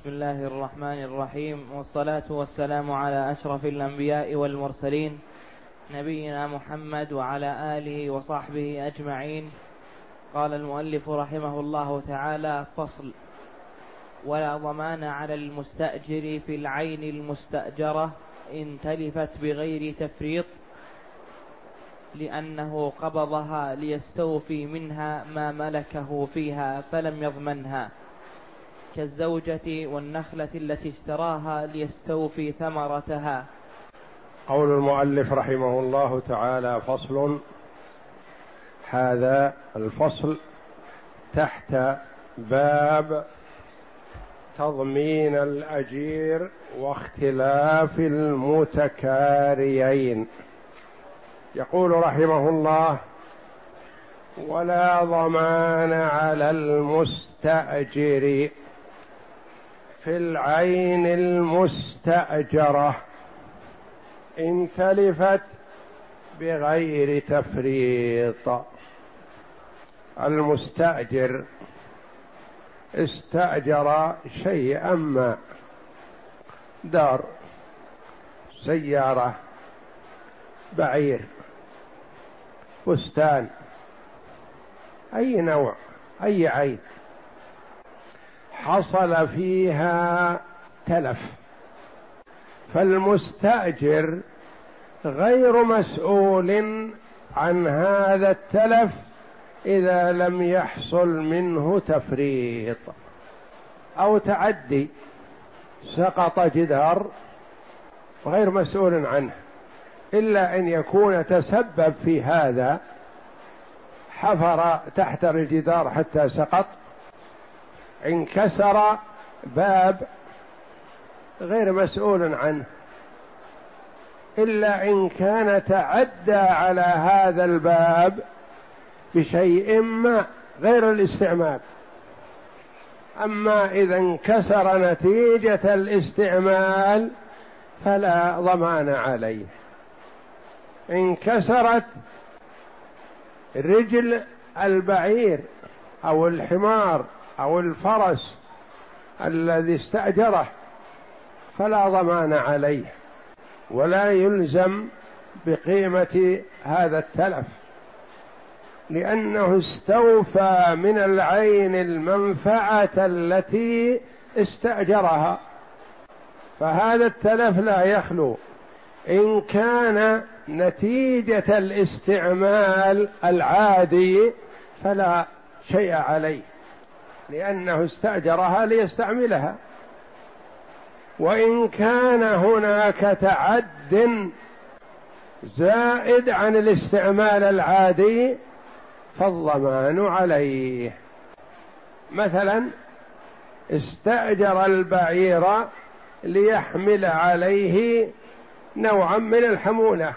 بسم الله الرحمن الرحيم والصلاة والسلام على أشرف الأنبياء والمرسلين نبينا محمد وعلى آله وصحبه أجمعين. قال المؤلف رحمه الله تعالى فصل ولا ضمان على المستأجر في العين المستأجرة إن تلفت بغير تفريط لأنه قبضها ليستوفي منها ما ملكه فيها فلم يضمنها. كالزوجة والنخلة التي اشتراها ليستوفي ثمرتها. قول المؤلف رحمه الله تعالى فصل هذا الفصل تحت باب تضمين الأجير واختلاف المتكاريين. يقول رحمه الله ولا ضمان على المستأجر. في العين المستأجرة ان تلفت بغير تفريط. المستأجر استأجر شيئا ما. دار سيارة بعير بستان أي نوع أي عين. حصل فيها تلف. فالمستأجر غير مسؤول عن هذا التلف إذا لم يحصل منه تفريط أو تعدي سقط جدار غير مسؤول عنه. إلا أن يكون تسبب في هذا حفر تحت الجدار حتى سقط انكسر باب غير مسؤول عنه إلا إن كان تعدى على هذا الباب بشيء ما غير الاستعمال. أما إذا انكسر نتيجة الاستعمال فلا ضمان عليه. انكسرت رجل البعير أو الحمار أو الفرس الذي استأجره فلا ضمان عليه ولا يلزم بقيمة هذا التلف لأنه استوفى من العين المنفعة التي استأجرها. فهذا التلف لا يخلو. إن كان نتيجة الاستعمال العادي فلا شيء عليه. لأنه استأجرها ليستعملها. وإن كان هناك تعد زائد عن الاستعمال العادي فالضمان عليه. مثلا استأجر البعير ليحمل عليه نوعا من الحمولة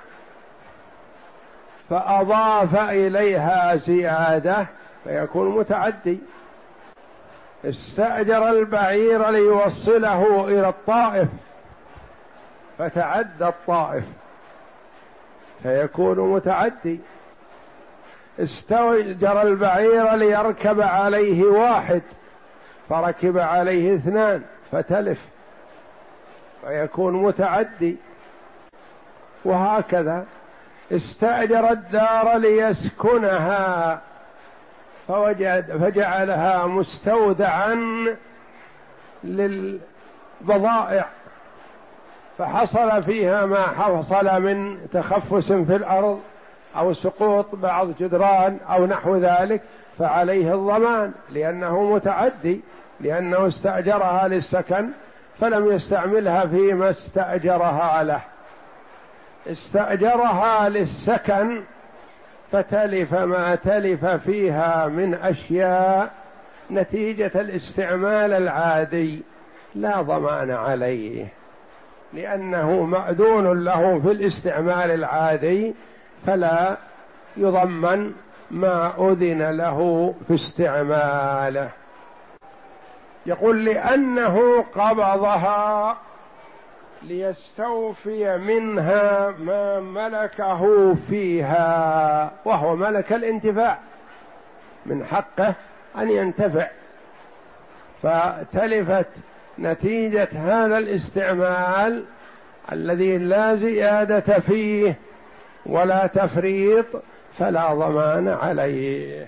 فأضاف إليها زيادة فيكون متعدي. استأجر البعير ليوصله إلى الطائف. فتعدى الطائف. فيكون متعدي. استأجر البعير ليركب عليه واحد. فركب عليه اثنان. فتلف. فيكون متعدي. وهكذا. استأجر الدار ليسكنها. فوجد فجعلها مستودعا للبضائع فحصل فيها ما حصل من تخفس في الأرض أو سقوط بعض جدران أو نحو ذلك فعليه الضمان لأنه متعدي لأنه استأجرها للسكن فلم يستعملها فيما استأجرها له. استأجرها للسكن فتلف ما تلف فيها من أشياء نتيجة الاستعمال العادي لا ضمان عليه لأنه مأذون له في الاستعمال العادي فلا يضمن ما أذن له في استعماله. يقول لأنه قبضها ليستوفي منها ما ملكه فيها وهو ملك الانتفاع. من حقه أن ينتفع. فتلفت نتيجة هذا الاستعمال الذي لا زيادة فيه ولا تفريط فلا ضمان عليه.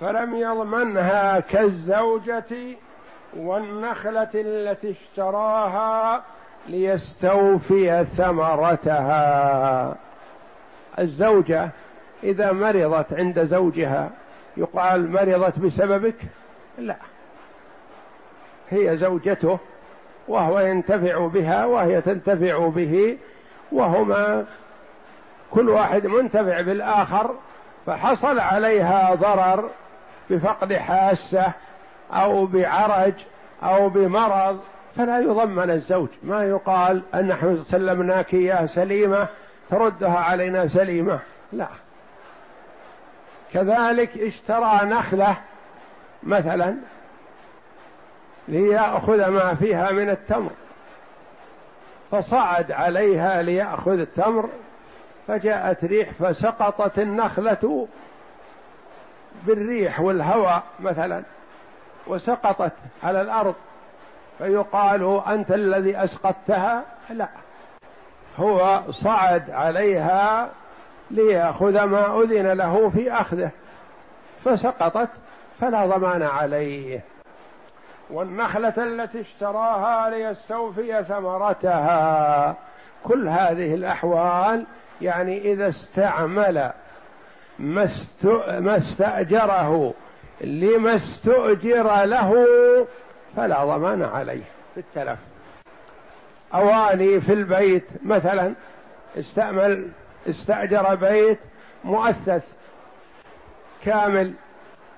فلم يضمنها كالزوجة والنخلة التي اشتراها ليستوفي ثمرتها. الزوجة إذا مرضت عند زوجها يقال مرضت بسببك؟ لا. هي زوجته وهو ينتفع بها وهي تنتفع به وهما كل واحد منتفع بالآخر فحصل عليها ضرر بفقد حاسة أو بعرج أو بمرض. فلا يضمن الزوج. ما يقال أن نحن سلمناك إياه سليمة تردها علينا سليمة. لا. كذلك اشترى نخلة مثلا ليأخذ ما فيها من التمر. فصعد عليها ليأخذ التمر فجاءت ريح فسقطت النخلة بالريح والهواء مثلا وسقطت على الأرض. فيقال أنت الذي أسقطتها؟ لا. هو صعد عليها ليأخذ ما أذن له في أخذه. فسقطت فلا ضمان عليه. والنخلة التي اشتراها ليستوفي ثمرتها. كل هذه الأحوال يعني إذا استعمل ما استأجره لما استؤجر له فلا ضمان عليه بالتلف. أواني في البيت مثلا استعمل استأجر بيت مؤثث كامل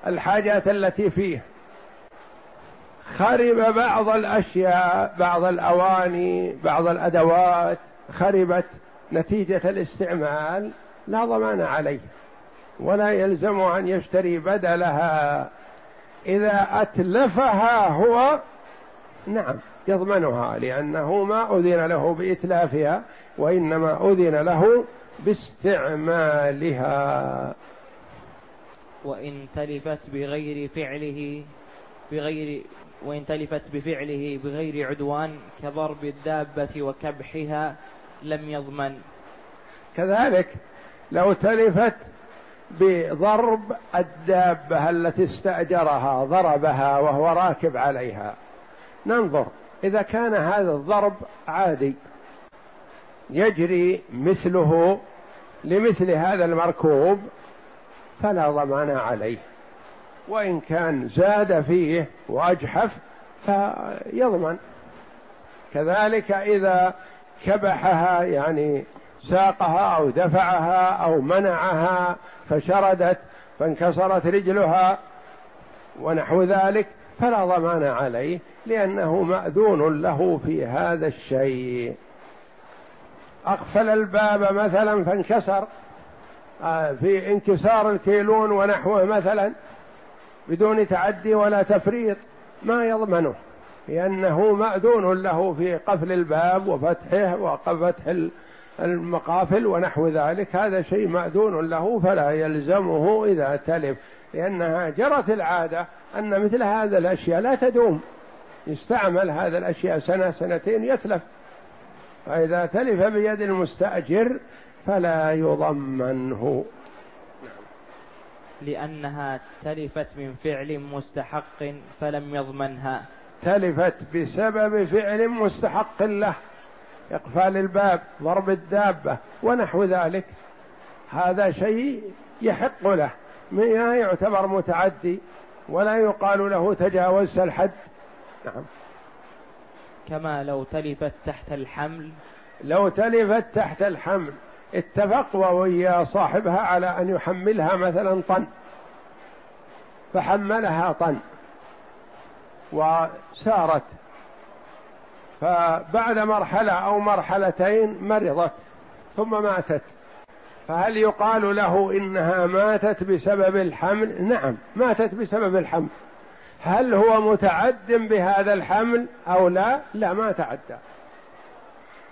الحاجات التي فيه. خرب بعض الأشياء بعض الأواني بعض الأدوات خربت نتيجة الاستعمال لا ضمان عليه. ولا يلزم أن يشتري بدلها إذا أتلفها هو نعم يضمنها لأنه ما أذن له بإتلافها وإنما أذن له باستعمالها. وإن تلفت بغير فعله بغير وإن تلفت بفعله بغير عدوان كضرب الدابة وكبحها لم يضمن. كذلك لو تلفت بضرب الدابة التي استأجرها ضربها وهو راكب عليها. ننظر إذا كان هذا الضرب عادي يجري مثله لمثل هذا المركوب فلا ضمان عليه. وإن كان زاد فيه وأجحف فيضمن. كذلك إذا كبحها يعني ساقها أو دفعها أو منعها فشردت فانكسرت رجلها ونحو ذلك فلا ضمان عليه لأنه مأذون له في هذا الشيء. أقفل الباب مثلا فانكسر آه، في انكسار الكيلون ونحوه مثلا بدون تعدي ولا تفريط ما يضمنه لأنه مأذون له في قفل الباب وفتحه وفتح المقافل ونحو ذلك هذا شيء مأذون له فلا يلزمه إذا تلف لأنها جرت العادة أن مثل هذا الأشياء لا تدوم يستعمل هذا الأشياء سنة سنتين يتلف فإذا تلف بيد المستأجر فلا يضمنه لأنها تلفت من فعل مستحق فلم يضمنها. تلفت بسبب فعل مستحق له. إقفال الباب ضرب الدابة ونحو ذلك. هذا شيء يحق له ما يعتبر متعدي ولا يقال له تجاوزت الحد. نعم. كما لو تلفت تحت الحمل. لو تلفت تحت الحمل اتفق ويا صاحبها على أن يحملها مثلا طن. فحملها طن. وسارت فبعد مرحلة أو مرحلتين مرضت ثم ماتت. فهل يقال له إنها ماتت بسبب الحمل؟ نعم ماتت بسبب الحمل. هل هو متعد بهذا الحمل أو لا؟ لا ما تعدى.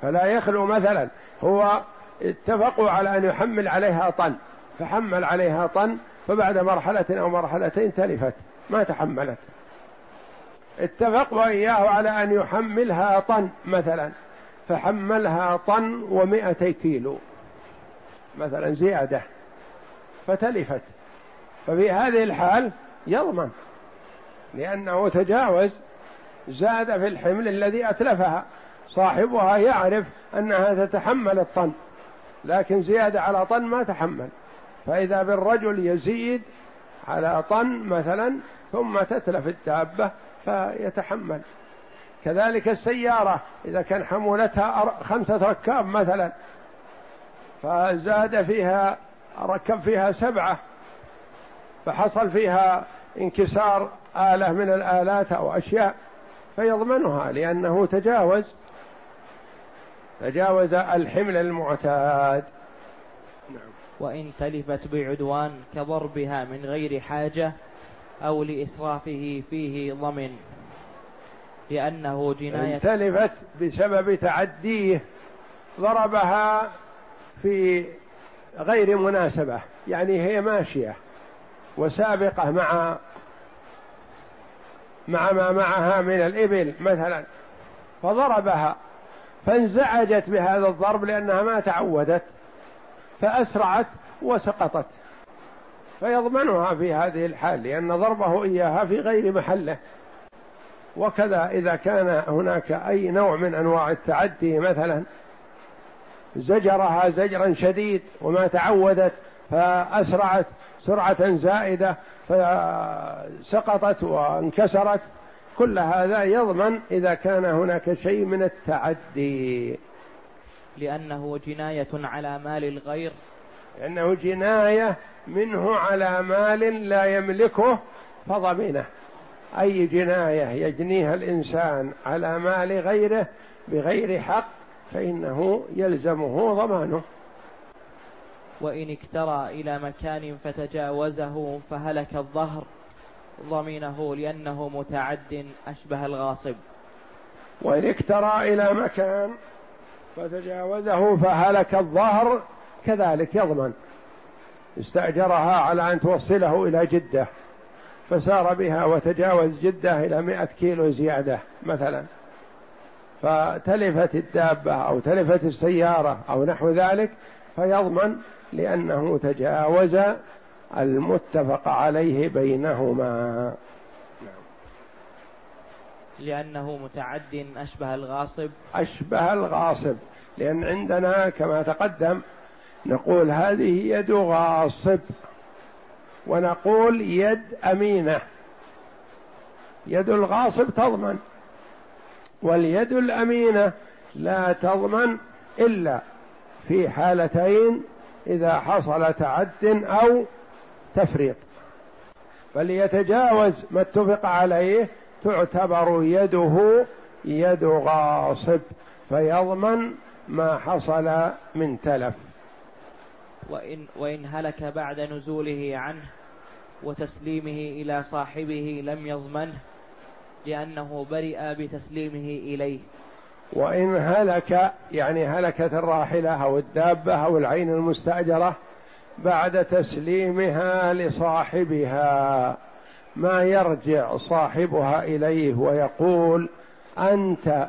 فلا يخلو مثلا هو اتفقوا على أن يحمل عليها طن. فحمل عليها طن فبعد مرحلة أو مرحلتين تلفت ما تحملت. اتفق وإياه على أن يحملها طن مثلا فحملها طن ومائتي كيلو مثلا زيادة فتلفت. ففي هذه الحال يضمن لأنه تجاوز زاد في الحمل الذي أتلفها. صاحبها يعرف أنها تتحمل الطن لكن زيادة على طن ما تحمل. فإذا بالرجل يزيد على طن مثلا ثم تتلف الدابة فيتحمل كذلك السيارة إذا كان حمولتها خمسة ركاب مثلا فزاد فيها ركب فيها سبعة فحصل فيها انكسار آلة من الآلات أو أشياء فيضمنها لأنه تجاوز تجاوز الحمل المعتاد نعم. وإن تلفت بعدوان كضربها من غير حاجة أو لإسرافه فيه ضمن لأنه جناية تلفت بسبب تعديه ضربها في غير مناسبة يعني هي ماشية وسابقة مع مع ما معها من الإبل مثلا فضربها فانزعجت بهذا الضرب لأنها ما تعودت فأسرعت وسقطت. فيضمنها في هذه الحال لأن ضربه إياها في غير محله. وكذا إذا كان هناك أي نوع من أنواع التعدي مثلا زجرها زجرا شديد وما تعودت فأسرعت سرعة زائدة فسقطت وانكسرت كل هذا يضمن إذا كان هناك شيء من التعدي. لأنه جناية على مال الغير لأنه جناية منه على مال لا يملكه فضمنه. أي جناية يجنيها الإنسان على مال غيره بغير حق فإنه يلزمه ضمانه. وإن اكترى إلى مكان فتجاوزه فهلك الظهر ضمينه لأنه متعد أشبه الغاصب. وإن اكترى إلى مكان فتجاوزه فهلك الظهر كذلك يضمن. استأجرها على أن توصله إلى جدة فسار بها وتجاوز جدة إلى مئة كيلو زيادة مثلا. فتلفت الدابة أو تلفت السيارة أو نحو ذلك فيضمن لأنه تجاوز المتفق عليه بينهما. لأنه متعد أشبه الغاصب. أشبه الغاصب لأن عندنا كما تقدم نقول هذه يد غاصب ونقول يد أمينة. يد الغاصب تضمن واليد الأمينة لا تضمن إلا في حالتين إذا حصل تعد أو تفريط. فليتجاوز ما اتفق عليه تعتبر يده يد غاصب فيضمن ما حصل من تلف. وإن, وإن هلك بعد نزوله عنه وتسليمه إلى صاحبه لم يضمنه لأنه برئ بتسليمه إليه. وإن هلك يعني هلكت الراحلة أو الدابة أو العين المستأجرة بعد تسليمها لصاحبها ما يرجع صاحبها إليه ويقول أنت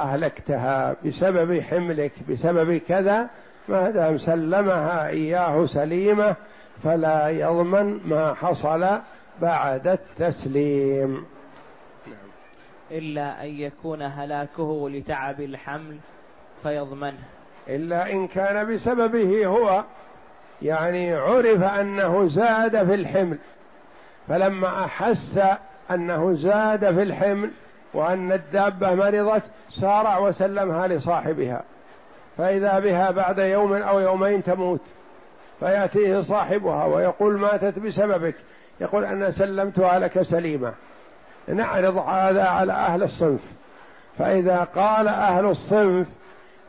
أهلكتها بسبب حملك بسبب كذا ما دام سلمها إياه سليمة فلا يضمن ما حصل بعد التسليم. إلا أن يكون هلاكه لتعب الحمل فيضمنه. إلا إن كان بسببه هو يعني عرف أنه زاد في الحمل. فلما أحس أنه زاد في الحمل وأن الدابة مرضت سارع وسلمها لصاحبها. فإذا بها بعد يوم أو يومين تموت. فيأتيه صاحبها ويقول ماتت بسببك. يقول أنا سلمتها لك سليمة. نعرض هذا على أهل الصنف. فإذا قال أهل الصنف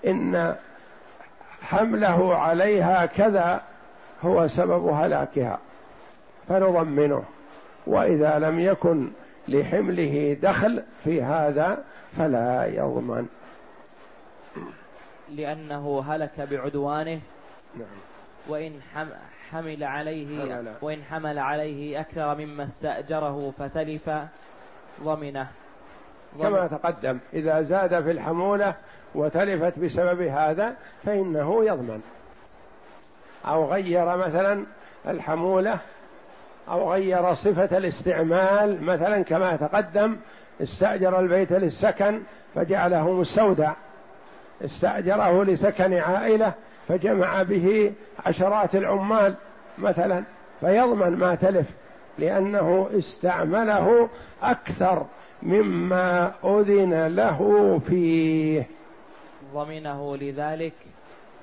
إن حمله عليها كذا هو سبب هلاكها. فنضمنه. وإذا لم يكن لحمله دخل في هذا فلا يضمن. لأنه هلك بعدوانه. نعم. وإن حمل عليه وإن حمل عليه أكثر مما استأجره فتلف ضمنه. كما تقدم إذا زاد في الحمولة وتلفت بسبب هذا فإنه يضمن. أو غير مثلا الحمولة أو غير صفة الاستعمال. مثلا كما تقدم استأجر البيت للسكن فجعله مستودع استأجره لسكن عائلة فجمع به عشرات العمال مثلا فيضمن ما تلف لأنه استعمله أكثر مما أذن له فيه. ضمنه لذلك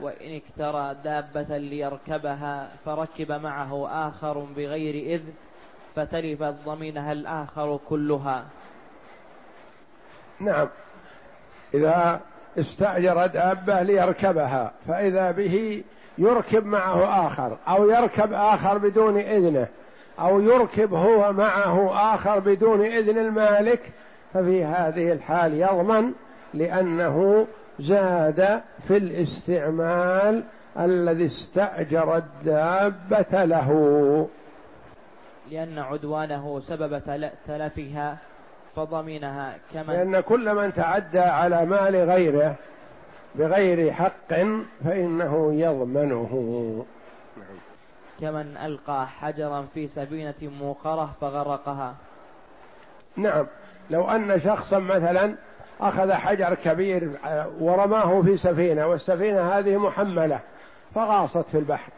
وإن اكترى دابة ليركبها فركب معه آخر بغير إذن فتلفت ضمنها الآخر كلها. نعم. إذا استأجر دابة ليركبها فإذا به يركب معه آخر أو يركب آخر بدون إذنه أو يركب هو معه آخر بدون إذن المالك ففي هذه الحال يضمن لأنه زاد في الاستعمال الذي استأجر الدابة له. لأن عدوانه سبب تلفها فضمنها كما لأن كل من تعدى على مال غيره بغير حق فإنه يضمنه. كمن ألقى حجرا في سفينة موقرة فغرقها. نعم. لو أن شخصا مثلا أخذ حجر كبير ورماه في سفينة والسفينة هذه محملة فغاصت في البحر.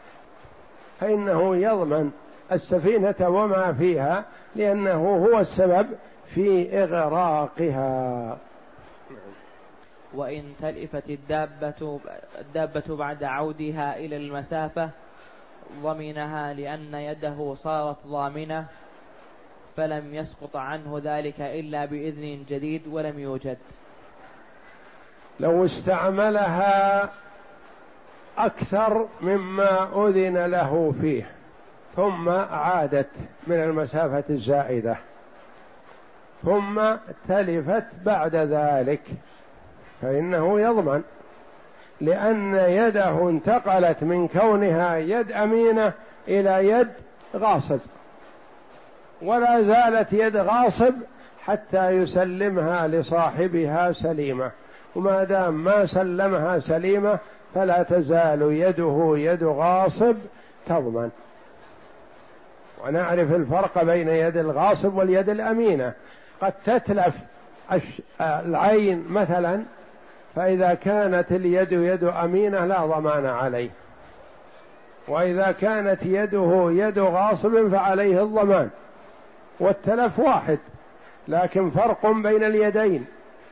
فإنه يضمن السفينة وما فيها لأنه هو السبب في إغراقها. وإن تلفت الدابة الدابة بعد عودها إلى المسافة ضمنها لأن يده صارت ضامنة فلم يسقط عنه ذلك إلا بإذن جديد ولم يوجد. لو استعملها أكثر مما أذن له فيه ثم عادت من المسافة الزائدة. ثم تلفت بعد ذلك. فإنه يضمن لأن يده انتقلت من كونها يد أمينة إلى يد غاصب. ولا زالت يد غاصب حتى يسلمها لصاحبها سليمة. وما دام ما سلمها سليمة فلا تزال يده يد غاصب تضمن. ونعرف الفرق بين يد الغاصب واليد الأمينة. قد تتلف العين مثلا فإذا كانت اليد يد أمينة لا ضمان عليه. وإذا كانت يده يد غاصب فعليه الضمان. والتلف واحد لكن فرق بين اليدين.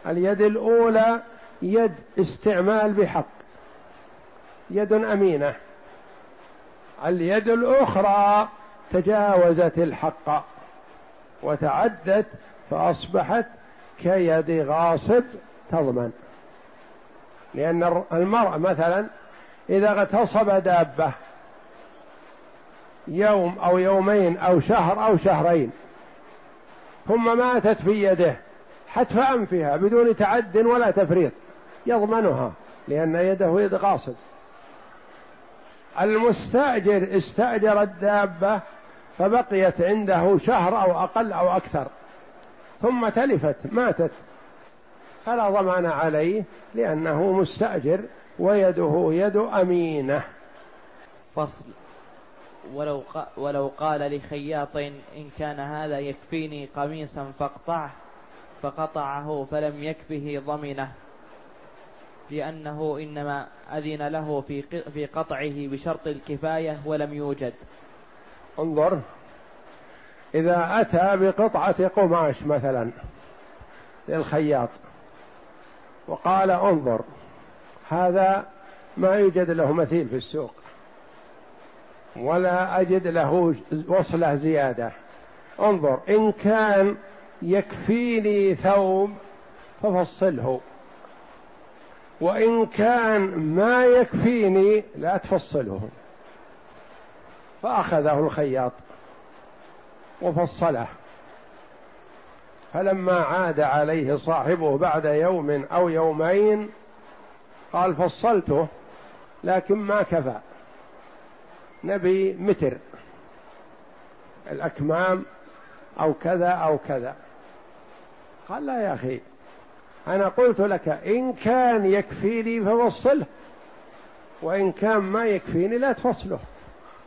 اليد الأولى يد استعمال بحق يد أمينة. اليد الأخرى تجاوزت الحق وتعدت فأصبحت كيد غاصب تضمن. لأن المرء مثلا إذا اغتصب دابة يوم أو يومين أو شهر أو شهرين ثم ماتت في يده حتف أنفها بدون تعد ولا تفريط يضمنها لأن يده يد غاصب. المستأجر استأجر الدابة فبقيت عنده شهر أو أقل أو أكثر. ثم تلفت ماتت. فلا ضمان عليه لأنه مستأجر ويده يد أمينة. فصل. ولو, ولو قال لخياط إن كان هذا يكفيني قميصا فاقطعه فقطعه فلم يكفه ضمنه. لأنه إنما أذن له في في قطعه بشرط الكفاية ولم يوجد. انظر. إذا أتى بقطعة قماش مثلا للخياط وقال انظر هذا ما يوجد له مثيل في السوق ولا أجد له وصلة زيادة. انظر إن كان يكفيني ثوب ففصله وإن كان ما يكفيني لا تفصله. فأخذه الخياط. وفصله. فلما عاد عليه صاحبه بعد يوم أو يومين قال فصلته لكن ما كفى. نبي متر. الأكمام أو كذا أو كذا. قال لا يا أخي أنا قلت لك إن كان يكفيني فوصله وإن كان ما يكفيني لا تفصله.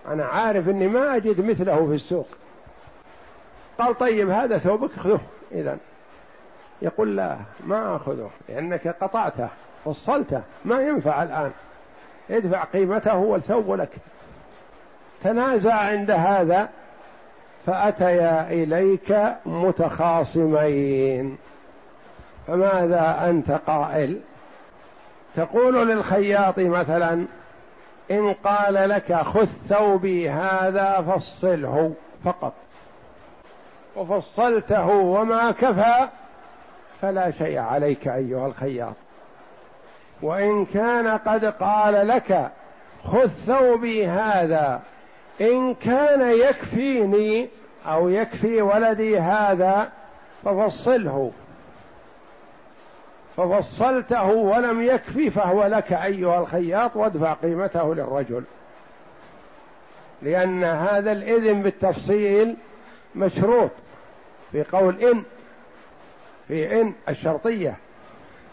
أنا عارف إني ما أجد مثله في السوق. قال طيب هذا ثوبك خذه إذا يقول لا ما أخذه لأنك قطعته فصلته ما ينفع الآن. ادفع قيمته والثوب لك. تنازع عند هذا فأتيا إليك متخاصمين. فماذا أنت قائل؟ تقول للخياط مثلا إن قال لك خذ ثوبي هذا فصله فقط. وفصلته وما كفى فلا شيء عليك أيها الخياط. وإن كان قد قال لك خذ ثوبي هذا إن كان يكفيني أو يكفي ولدي هذا ففصله. ففصلته ولم يكفي فهو لك أيها الخياط وادفع قيمته للرجل. لأن هذا الإذن بالتفصيل مشروط. في قول إن في إن الشرطية.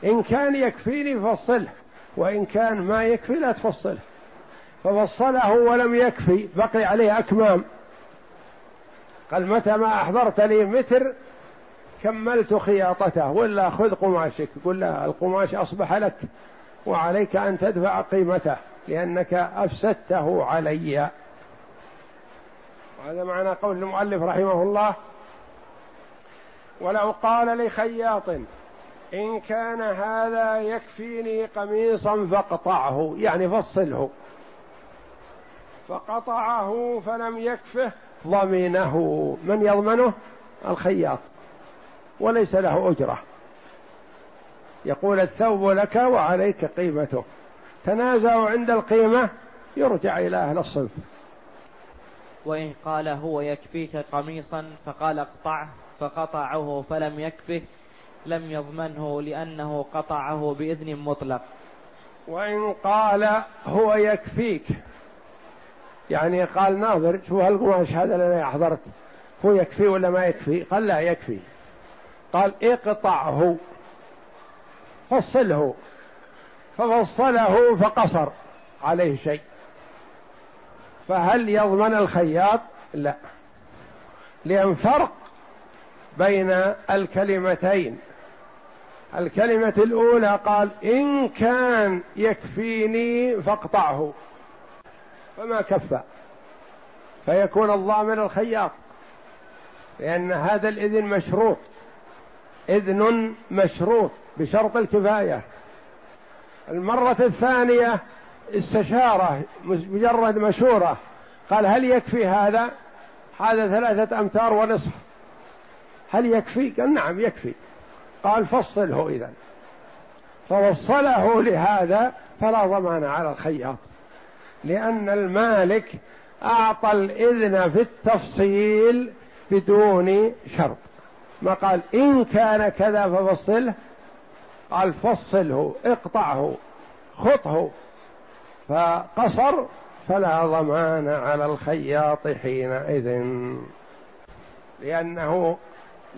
إن كان يكفيني فصله وإن كان ما يكفي لا تفصله. ففصله ولم يكفي بقي عليه أكمام. قال متى ما أحضرت لي متر كملت خياطته ولا خذ قماشك. قل لا القماش أصبح لك وعليك أن تدفع قيمته لأنك أفسدته علي. وهذا معنى قول المؤلف رحمه الله. ولو قال لخياط إن كان هذا يكفيني قميصا فاقطعه يعني فصله. فقطعه فلم يكفه ضمنه من يضمنه؟ الخياط. وليس له أجرة. يقول الثوب لك وعليك قيمته. تنازعوا عند القيمة يرجع إلى أهل الصنف. وإن قال هو يكفيك قميصا فقال اقطعه. فقطعه فلم يكفه لم يضمنه لأنه قطعه بإذن مطلق. وإن قال هو يكفيك يعني قال ناظر شو هالقماش هذا اللي أنا أحضرت هو يكفي ولا ما يكفي؟ قال لا يكفي. قال اقطعه فصله ففصله فقصر عليه شيء. فهل يضمن الخياط؟ لا. لأن فرق بين الكلمتين. الكلمة الأولى قال إن كان يكفيني فاقطعه. فما كفى فيكون الضامن الخياط. لأن هذا الإذن مشروط. إذن مشروط بشرط الكفاية. المرة الثانية استشارة مجرد مشورة. قال هل يكفي هذا؟ هذا ثلاثة أمتار ونصف. هل يكفي؟ قال نعم يكفي. قال فصله إذا فوصله لهذا فلا ضمان على الخياط. لأن المالك أعطى الإذن في التفصيل بدون شرط. ما قال إن كان كذا ففصله. قال فصله اقطعه خطه. فقصر فلا ضمان على الخياط حينئذ. لأنه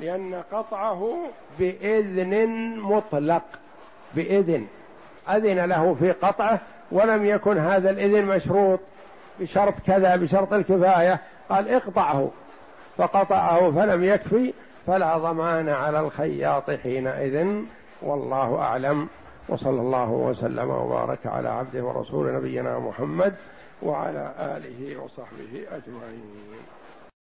لأن قطعه بإذن مطلق. بإذن. أذن له في قطعه ولم يكن هذا الإذن مشروط. بشرط كذا بشرط الكفاية. قال اقطعه. فقطعه فلم يكفي فلا ضمان على الخياط حينئذ. والله أعلم. وصلى الله وسلم وبارك على عبده ورسول نبينا محمد وعلى آله وصحبه أجمعين.